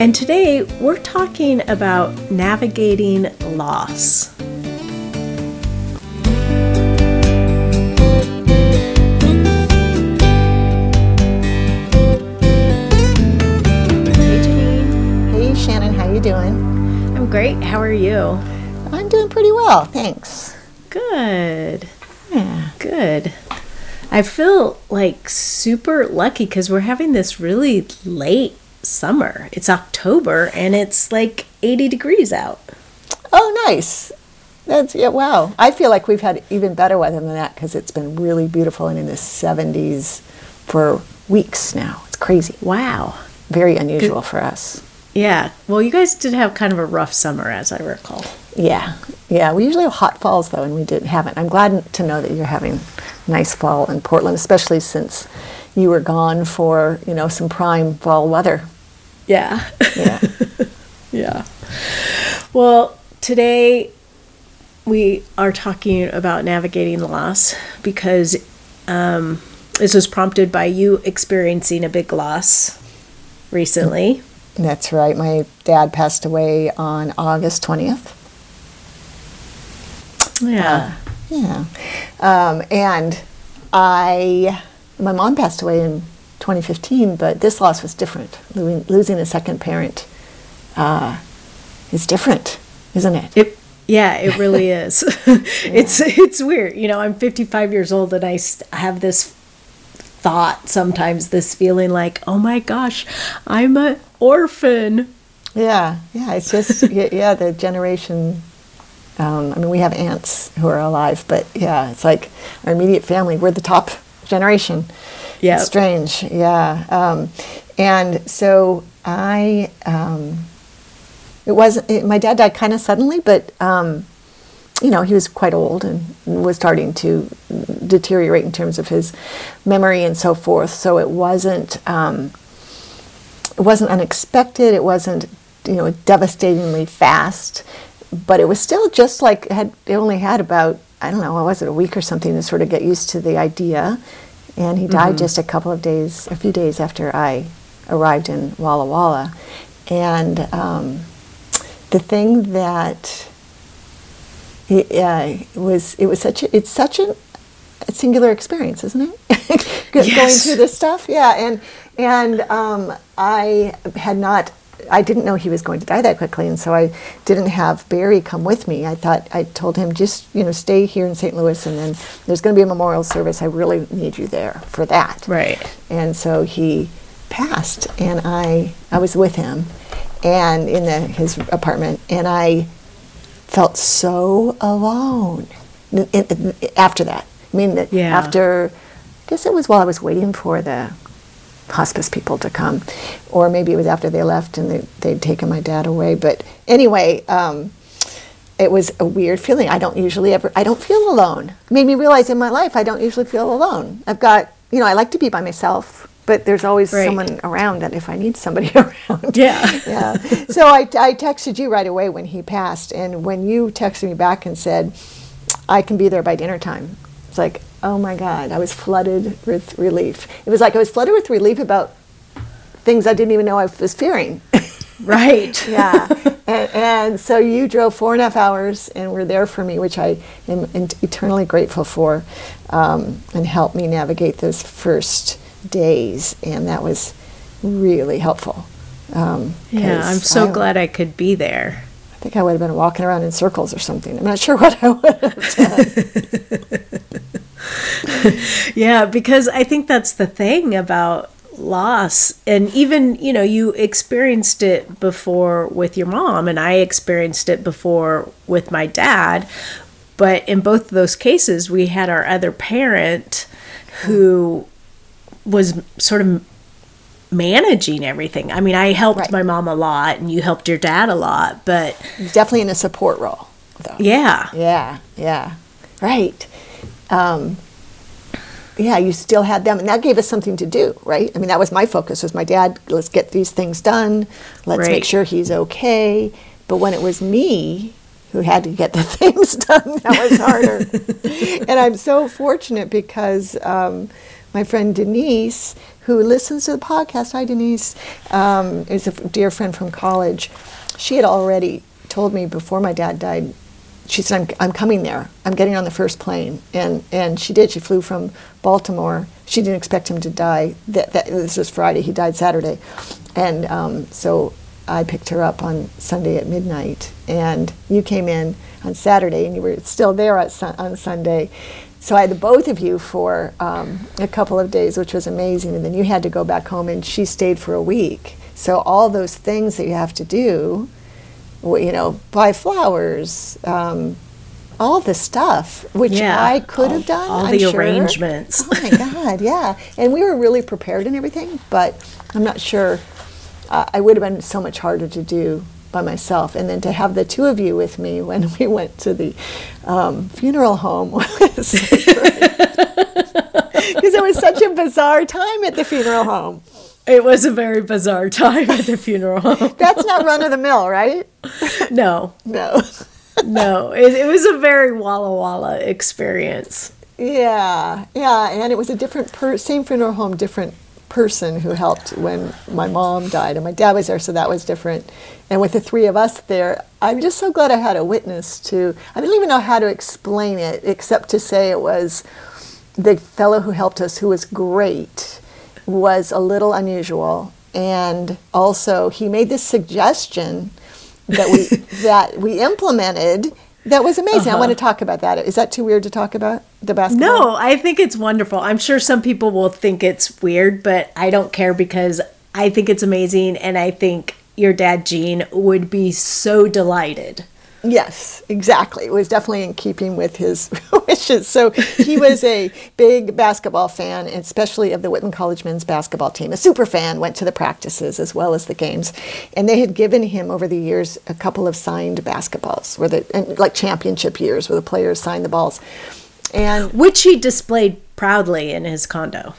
And today we're talking about navigating loss. Hey Janine, Hey Shannon, how you doing? I'm great. How are you? I'm doing pretty well, thanks. Good. Yeah. Good. I feel like super lucky because we're having this really late summer. It's October and it's like 80 degrees out. Oh, nice. That's yeah. Wow. I feel like we've had even better weather than that because it's been really beautiful and in the 70s for weeks now. It's crazy. Wow. Very unusual for us. Yeah. Well, you guys did have kind of a rough summer, as I recall. Yeah. Yeah. We usually have hot falls though, and we didn't have it. I'm glad to know that you're having nice fall in Portland, especially since you were gone for you know some prime fall weather. Yeah. Yeah. yeah. Well, today we are talking about navigating loss because um, this was prompted by you experiencing a big loss recently. That's right. My dad passed away on August 20th. Yeah. Yeah. Um, and I, my mom passed away in 2015, but this loss was different. Losing, losing a second parent uh, is different, isn't it? It yeah, it really is. It's it's weird. You know, I'm 55 years old and I have this thought sometimes this feeling like, "Oh my gosh, I'm an orphan." Yeah, yeah. It's just yeah, yeah, the generation. Um, I mean, we have aunts who are alive, but yeah, it's like our immediate family. We're the top generation. Yeah. It's strange. Yeah, um, and so I. Um, it was it, my dad died kind of suddenly, but um, you know he was quite old and was starting to deteriorate in terms of his memory and so forth. So it wasn't. Um, it wasn't unexpected. It wasn't, you know, devastatingly fast, but it was still just like had. It only had about I don't know, what was it, a week or something to sort of get used to the idea, and he died just a couple of days, a few days after I arrived in Walla Walla, and um, the thing that it, uh, was it was such a, it's such a, a singular experience, isn't it? Go- Going through this stuff, yeah, and and um, I had not. I didn't know he was going to die that quickly, and so I didn't have Barry come with me. I thought I told him just you know stay here in St. Louis, and then there's going to be a memorial service. I really need you there for that. Right. And so he passed, and I I was with him, and in the, his apartment, and I felt so alone. N- n- n- After that, I mean, Yeah. after I guess it was while I was waiting for the hospice people to come, or maybe it was after they left and they, they'd taken my dad away. But anyway, um, it was a weird feeling. I don't usually ever, I don't feel alone. It made me realize in my life I don't usually feel alone. I've got, you know, I like to be by myself, but there's always Right. someone around that if I need somebody around. Yeah. yeah. So I, I texted you right away when he passed, and when you texted me back and said, I can be there by dinner time, it's like, oh my God, I was flooded with relief. It was like I was flooded with relief about things I didn't even know I was fearing. Right. yeah. and, and so you drove four and a half hours and were there for me, which I am eternally grateful for, um, and helped me navigate those first days. And that was really helpful. Um, Yeah, I'm so I, glad I could be there. I think I would have been walking around in circles or something. I'm not sure what I would have done. Yeah, because I think that's the thing about loss. And even, you know, you experienced it before with your mom, and I experienced it before with my dad. But in both of those cases, we had our other parent who was sort of managing everything. I mean, I helped Right. my mom a lot and you helped your dad a lot, but Definitely in a support role. though. Yeah. Yeah, yeah, right. Um, yeah, you still had them, and that gave us something to do, right? I mean, that was my focus. Was my dad? Let's get these things done. Let's Right. make sure he's okay. But when it was me who had to get the things done, that was harder. and I'm so fortunate because um, my friend Denise, who listens to the podcast, hi Denise, um, is a dear friend from college. She had already told me before my dad died she said, I'm, I'm coming there. I'm getting on the first plane. And, and she did. She flew from Baltimore. She didn't expect him to die. That, that, this was Friday. He died Saturday. And um, so I picked her up on Sunday at midnight. And you came in on Saturday and you were still there sun, on Sunday. So I had the both of you for um, a couple of days, which was amazing. And then you had to go back home and she stayed for a week. So all those things that you have to do, you know, buy flowers, um, all the stuff, which Yeah, I could all- have done. all I'm the sure. arrangements. Oh my God, yeah. And we were really prepared and everything, but I'm not sure. Uh, I would have been so much harder to do by myself. And then to have the two of you with me when we went to the um, funeral home was because it was such a bizarre time at the funeral home. It was a very bizarre time at the funeral home. That's not run of the mill, right? No, No. no. It, it was a very Walla Walla experience. Yeah, yeah, and it was a different per- same funeral home, different person who helped when my mom died, and my dad was there, so that was different. And with the three of us there, I'm just so glad I had a witness to. I didn't even know how to explain it, except to say it was the fellow who helped us, who was great, was a little unusual, and also he made this suggestion that we that we implemented. That was amazing. I uh-huh. want to talk about that. Is that too weird to talk about the basketball? No, I think it's wonderful. I'm sure some people will think it's weird, but I don't care because I think it's amazing and I think your dad Gene would be so delighted. Yes, exactly. It was definitely in keeping with his wishes. So he was a big basketball fan, especially of the Whitman College men's basketball team. A super fan, went to the practices as well as the games, and they had given him over the years a couple of signed basketballs, where the and like championship years, where the players signed the balls, and Which he displayed proudly in his condo.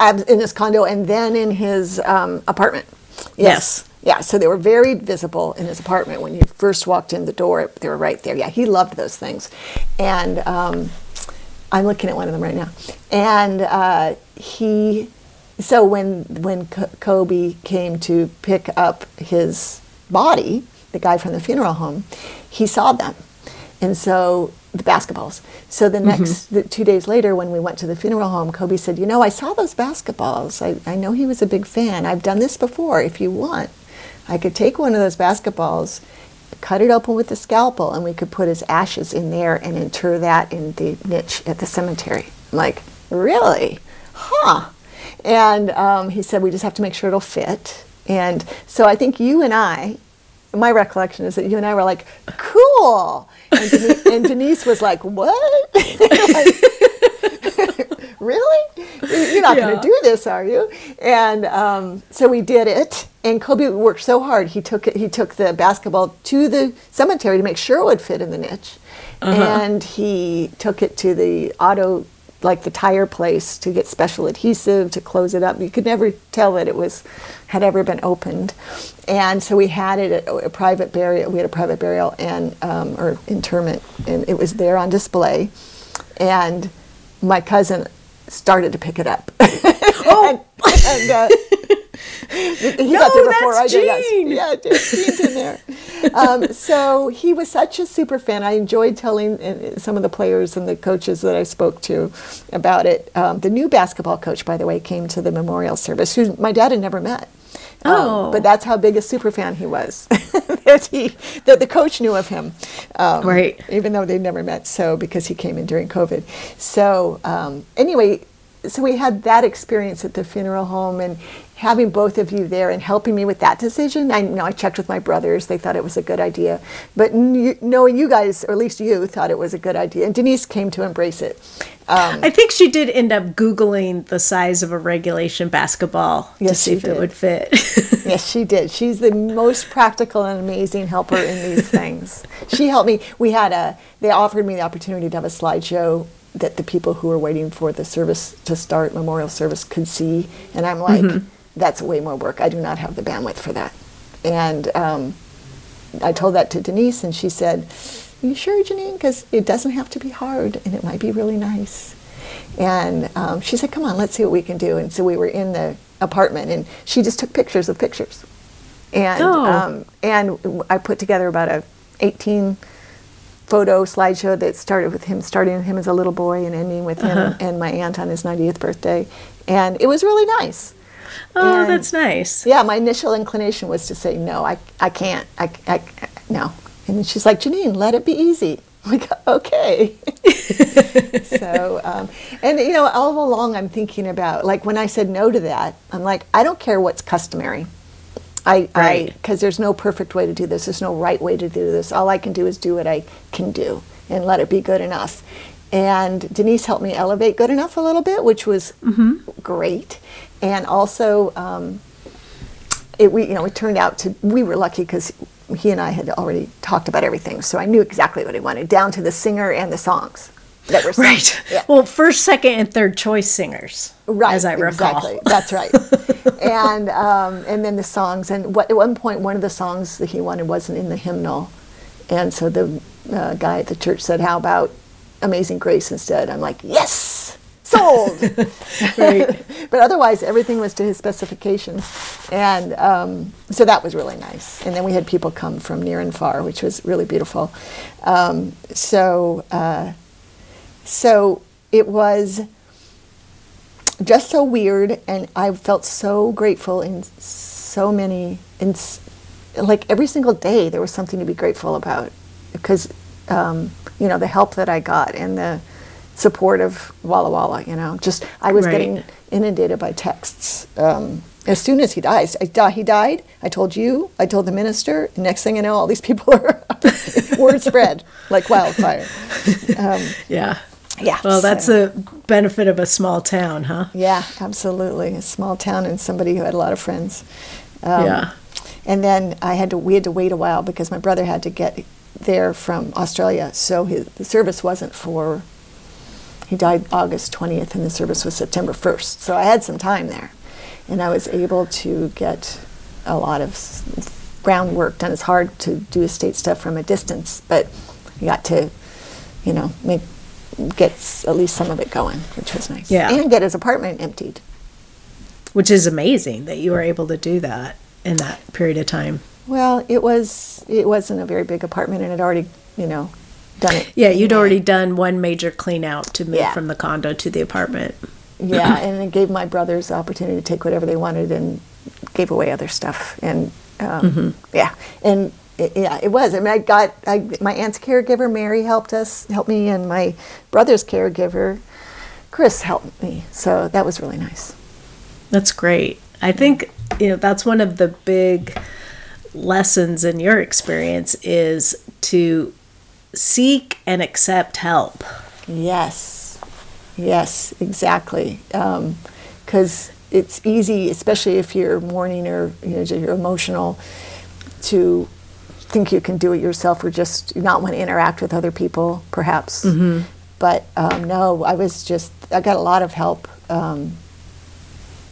in his condo and then in his um, apartment. Yes. Yeah, so they were very visible in his apartment when you first walked in the door. They were right there. Yeah, he loved those things, and um, I'm looking at one of them right now. And uh, he, so when when Kobe came to pick up his body, the guy from the funeral home, he saw them, and so the basketballs. So the next the, two days later, when we went to the funeral home, Kobe said, "You know, I saw those basketballs. I, I know he was a big fan. I've done this before. If you want, I could take one of those basketballs." Cut it open with a scalpel, and we could put his ashes in there and inter that in the niche at the cemetery. I'm like, really? Huh? And um, he said, we just have to make sure it'll fit. And so I think you and I, my recollection is that you and I were like, cool. And and Denise was like, what? really? You're not going to do this, are you? And um, so we did it. And Kobe worked so hard. He took it. He took the basketball to the cemetery to make sure it would fit in the niche, and he took it to the auto, like the tire place, to get special adhesive to close it up. You could never tell that it was had ever been opened, and so we had it at a private burial. We had a private burial and um, or interment, and it was there on display, and my cousin started to pick it up. Oh, and, uh, he No, got there before I did. yes. Yeah, Gene's in there. Um, so he was such a super fan. I enjoyed telling uh, some of the players and the coaches that I spoke to about it. Um, the new basketball coach, by the way, came to the memorial service, who my dad had never met. Um, Oh. but that's how big a super fan he was. that he, that the coach knew of him, um, Right. Even though they'd never met, so because he came in during COVID. So um, anyway, so we had that experience at the funeral home, and having both of you there and helping me with that decision, I you know I checked with my brothers; they thought it was a good idea. But kn- knowing you guys, or at least you, thought it was a good idea, and Denise came to embrace it. Um, I think she did end up Googling the size of a regulation basketball to see if did. it would fit. yes, she did. She's the most practical and amazing helper in these things. She helped me. We had a. They offered me the opportunity to have a slideshow that the people who were waiting for the service to start, memorial service, could see, and I'm like, that's way more work. I do not have the bandwidth for that. And um, I told that to Denise, and she said, "Are you sure, Janine? Because it doesn't have to be hard, and it might be really nice." And um, she said, "Come on, let's see what we can do." And so we were in the apartment, and she just took pictures of pictures, and Oh. um, and I put together about a 18 photo slideshow that started with him starting with him as a little boy and ending with him and my aunt on his 90th birthday, and it was really nice. Oh, And- that's nice. yeah, my initial inclination was to say no. I, I can't. I, I, no. And she's like, Janine, let it be easy. I'm like, okay. so, um, and you know, all along I'm thinking about like when I said no to that, I'm like, I don't care what's customary. I, I, Right. because there's no perfect way to do this. There's no right way to do this. All I can do is do what I can do and let it be good enough. And Denise helped me elevate good enough a little bit, which was great. And also, um, it we you know it turned out to we were lucky because he and I had already talked about everything, so I knew exactly what he wanted, down to the singer and the songs that were sung. Right. Yeah. Well, first, second, and third choice singers, Right, as I recall. exactly. That's right. and um, and then the songs, and what, at one point, one of the songs that he wanted wasn't in the hymnal, and so the uh, guy at the church said, "How about Amazing Grace instead?" I'm like, "Yes, sold." Right. but otherwise, everything was to his specifications, and um, so that was really nice. And then we had people come from near and far, which was really beautiful. Um, so. Uh, so it was just so weird, and I felt so grateful in so many, in like every single day, there was something to be grateful about because, um, you know, the help that I got and the support of Walla Walla, you know, just I was Right. getting inundated by texts. Um, as soon as he dies, I, he died. I told you. I told the minister. Next thing I know, all these people are word spread like wildfire. Um, Yeah. yeah. Well, that's so- the benefit of a small town, huh? Yeah, absolutely. A small town and somebody who had a lot of friends. Um, Yeah. And then I had to we had to wait a while because my brother had to get there from Australia, so his the service wasn't for. He died August twentieth, and the service was September first. So I had some time there, and I was able to get a lot of groundwork done. It's hard to do estate stuff from a distance, but I got to, you know, make get at least some of it going, which was nice. Yeah. and get his apartment emptied. Which is amazing that you were able to do that in that period of time. Well, it was it wasn't a very big apartment, and it already you know done it. Yeah, you'd already done one major clean out to move Yeah. from the condo to the apartment. Yeah, and it gave my brothers the opportunity to take whatever they wanted, and gave away other stuff. And um, yeah, and it, yeah, it was. I mean, I got I, my aunt's caregiver Mary helped us, helped me, and my brother's caregiver Chris helped me. So that was really nice. That's great. I think you know that's one of the big lessons in your experience is to seek and accept help. Yes, yes, exactly. Because it's easy, especially if you're mourning or you know, you're emotional, to think you can do it yourself or just not want to interact with other people, perhaps. But um, no, I was just I got a lot of help. Um,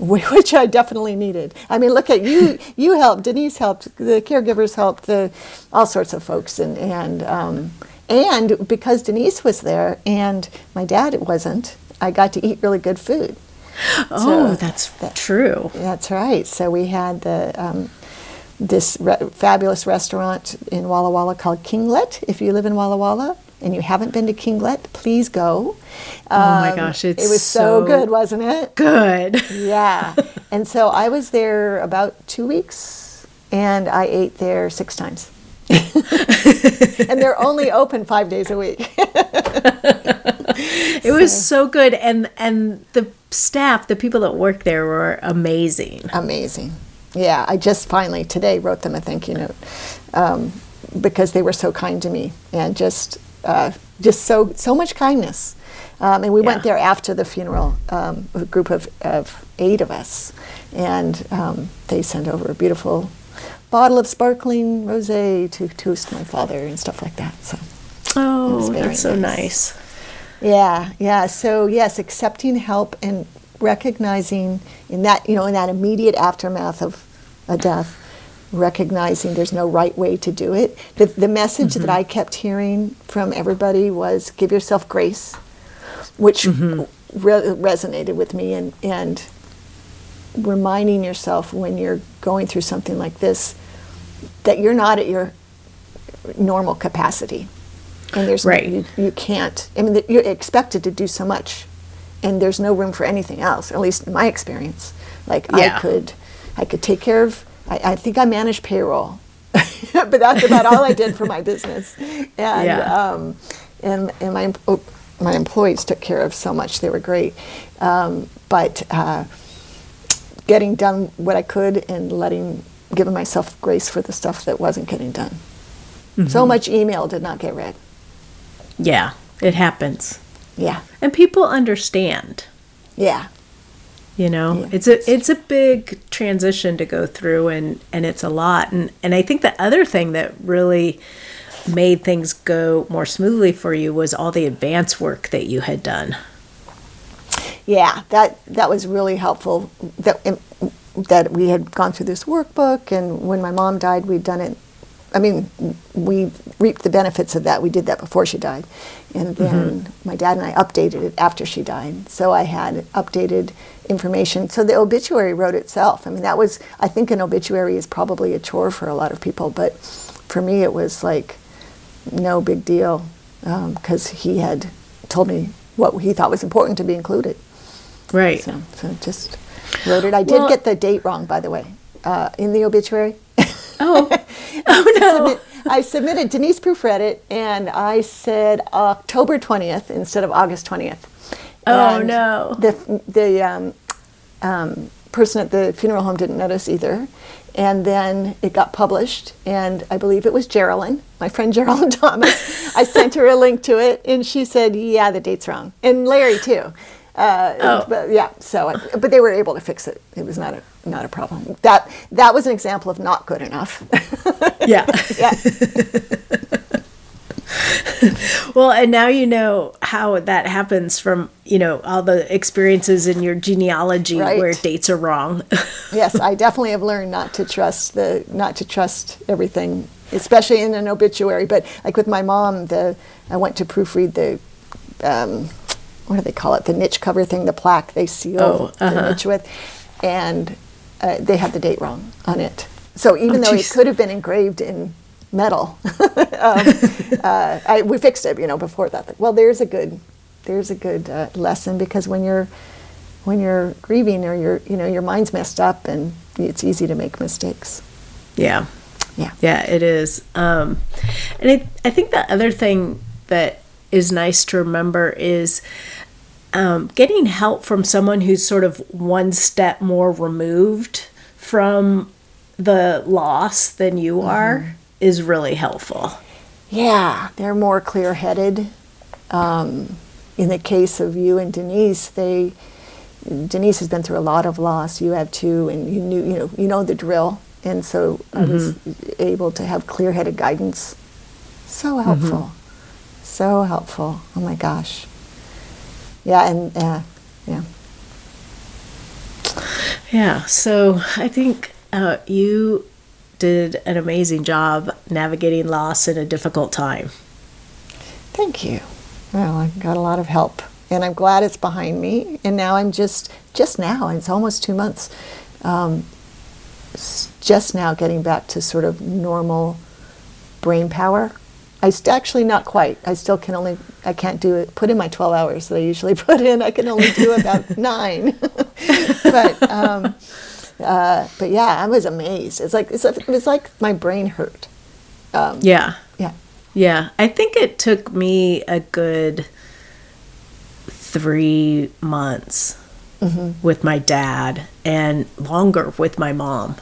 which I definitely needed. I mean, look at you. You helped. Denise helped. The caregivers helped. The all sorts of folks, and and um, and because Denise was there and my dad wasn't, I got to eat really good food. Oh, So that's true. That's right. So we had the um, this re- fabulous restaurant in Walla Walla called Kinglet. If you live in Walla Walla and you haven't been to Kinglet, please go. Oh my Um, gosh, it's it was so so good, wasn't it? Good. Yeah. and so I was there about two weeks and I ate there six times. and they're only open five days a week. It was so good and and the staff, the people that work there were amazing. amazing. Yeah, I just finally today wrote them a thank you note um, because they were so kind to me and just uh, just so so much kindness. Um, and we went there after the funeral, um, a group of, of eight of us, and um, they sent over a beautiful bottle of sparkling rosé to toast my father and stuff like that. So. Oh, that's so nice. nice. Yeah, yeah. So yes, accepting help and recognizing in that you know in that immediate aftermath of a death, recognizing there's no right way to do it. The the message that mm-hmm. I kept hearing from everybody was give yourself grace, which mm-hmm. re- resonated with me and and reminding yourself when you're going through something like this that you're not at your normal capacity. And there's no- you, you can't i mean you're expected to do so much and there's no room for anything else at least in my experience. Like Yeah. i could i could take care of i, I think i managed payroll but that's about all i did for my business. And Yeah. um, and, and my, oh, my employees took care of so much. They were great. Um, but uh, getting done what i could and letting giving myself grace for the stuff that wasn't getting done. So much email did not get read. Yeah, it happens. yeah. And people understand. yeah You know, Yeah. it's a it's a big transition to go through and and it's a lot. And and I think the other thing that really made things go more smoothly for you was all the advance work that you had done. yeah that that was really helpful that that we had gone through this workbook and when my mom died we'd done it i mean we reaped the benefits of that. We did that before she died. And then my dad and i updated it after she died. So i had updated information. So the obituary wrote itself. I mean that was i think an obituary is probably a chore for a lot of people but for me it was like no big deal because he had told me what he thought was important to be included. Right. so, so just wrote it. I did Well- get the date wrong, by the way, uh, in the obituary. Oh. oh no. Submit- I submitted Denise proofread it, and I said October twentieth instead of August twentieth. Oh, no. The the um, um, person at the funeral home didn't notice either, and then it got published, and I believe it was Geraldine, my friend Geraldine Thomas. I sent her a link to it, and she said, "Yeah, the date's wrong," and Larry too. Uh, Oh. but yeah, so but they were able to fix it. It was not a not a problem. That that was an example of not good enough. Yeah. yeah. Well, and now you know how that happens from, you know, all the experiences in your genealogy Right. where dates are wrong. yes, I definitely have learned not to trust the not to trust everything, especially in an obituary. But like with my mom, the I went to proofread the um, what do they call it? The niche cover thing, the plaque they seal Oh, the uh-huh. niche with, and uh, they had the date wrong on it. So even Oh, though it could have been engraved in metal, um, uh, I, we fixed it. You know, before that. Well, there's a good there's a good uh, lesson because when you're when you're grieving or you're you know your mind's messed up and it's easy to make mistakes. yeah. Yeah. Yeah, it is. Um, and I, I think the other thing that is nice to remember is um, getting help from someone who's sort of one step more removed from the loss than you are is really helpful. Yeah, they're more clear-headed. Um, in the case of you and Denise, they Denise has been through a lot of loss. You have too, and you knew you know you know the drill, and so I was able to have clear-headed guidance. So helpful, so helpful. Oh my gosh. Yeah, and uh, yeah. Yeah, so I think uh, you did an amazing job navigating loss in a difficult time. Thank you. Well, I got a lot of help, and I'm glad it's behind me. And now I'm just, just now, it's almost two months, um, just now getting back to sort of normal brain power. I st- actually not quite. I still can only, I can't do it. Put in my 12 hours that I usually put in. I can only do about nine. but, um, uh, but yeah, I was amazed. It's like it's, it was like my brain hurt. Yeah. Yeah. Yeah, I think it took me a good three months with my dad and longer with my mom.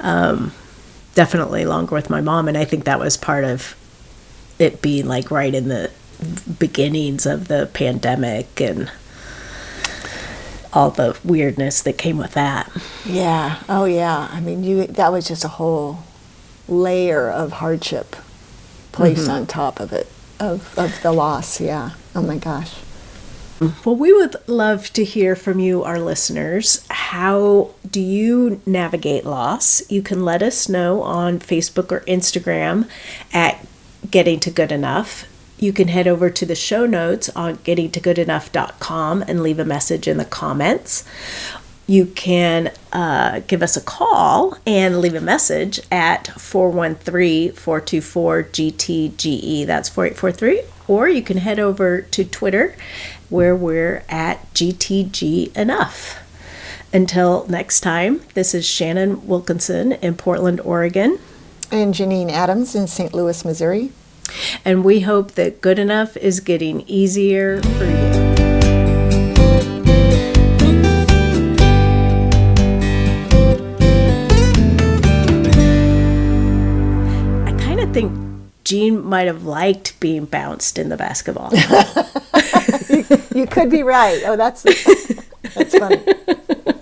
Um, definitely longer with my mom. And I think that was part of it being like right in the beginnings of the pandemic and all the weirdness that came with that. Yeah. Oh, yeah. I mean, you that was just a whole layer of hardship placed mm-hmm. on top of it of of the loss. Yeah. Oh my gosh. Well, we would love to hear from you, our listeners. How do you navigate loss? You can let us know on Facebook or Instagram at Getting to Good Enough. You can head over to the show notes on gettingtogoodenough.com and leave a message in the comments. You can uh, give us a call and leave a message at 413 424 GTGE. That's 4843. Or you can head over to Twitter where we're at GTG Enough. Until next time, this is Shannon Wilkinson in Portland, Oregon. And Janine Adams in St. Louis, Missouri. And we hope that good enough is getting easier for you. Gene might have liked being bounced in the basketball. You could be right. Oh, that's that's funny.